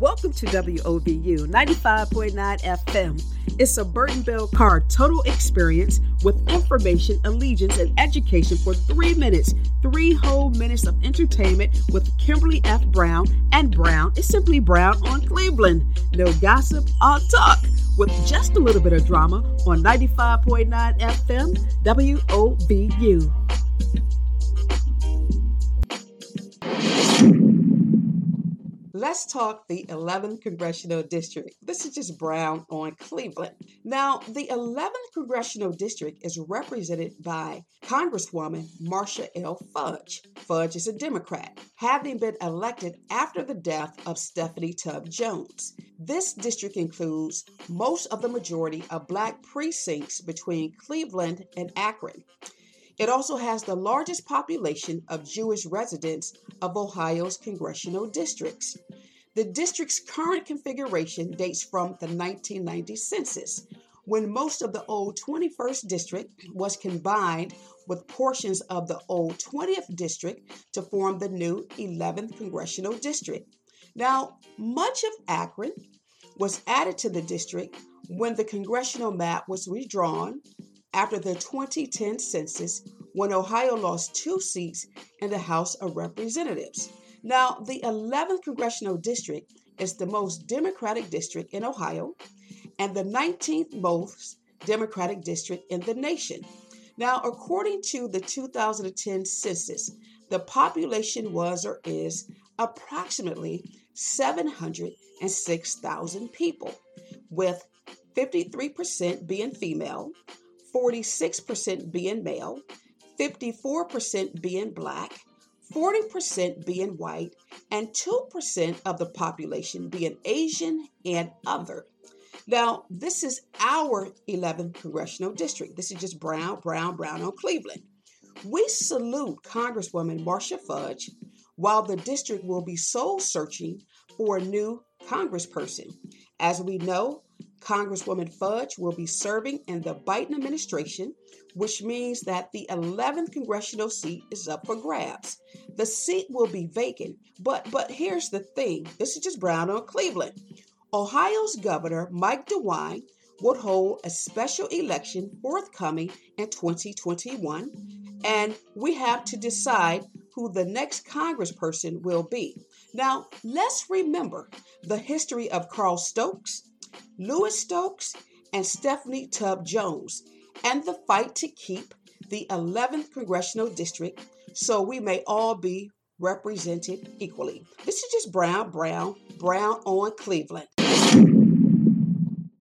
Welcome to WOVU 95.9 FM. It's a Burten Bell Carr total experience with information, allegiance, and education for three minutes. Three whole minutes of entertainment with Kimberly F. Brown. And Brown is simply Brown on Cleveland. No gossip, all talk with just a little bit of drama on 95.9 FM WOVU. Let's talk the 11th Congressional District. This is just Brown on Cleveland. Now, the 11th Congressional District is represented by Congresswoman Marcia L. Fudge. Fudge is a Democrat, having been elected after the death of Stephanie Tubb Jones. This district includes most of the majority of black precincts between Cleveland and Akron. It also has the largest population of Jewish residents of Ohio's congressional districts. The district's current configuration dates from the 1990 census, when most of the old 21st district was combined with portions of the old 20th district to form the new 11th congressional district. Now, much of Akron was added to the district when the congressional map was redrawn after the 2010 census when Ohio lost two seats in the House of Representatives. Now, the 11th congressional district is the most Democratic district in Ohio and the 19th most Democratic district in the nation. Now, according to the 2010 census, the population was or is approximately 706,000 people, with 53% being female, 46% being male, 54% being black, 40% being white, and 2% of the population being Asian and other. Now, this is our 11th congressional district. This is just Brown, Brown, Brown on Cleveland. We salute Congresswoman Marcia Fudge while the district will be soul searching for a new congressperson. As we know, Congresswoman Fudge will be serving in the Biden administration, which means that the 11th congressional seat is up for grabs. The seat will be vacant, but but here's the thing. This is just Brown on Cleveland. Ohio's Governor Mike DeWine would hold a special election forthcoming in 2021, and we have to decide who the next congressperson will be. Now, let's remember the history of Carl Stokes, Louis Stokes, and Stephanie Tubb Jones, and the fight to keep the 11th congressional district so we may all be represented equally. This is just Brown, Brown, Brown on Cleveland.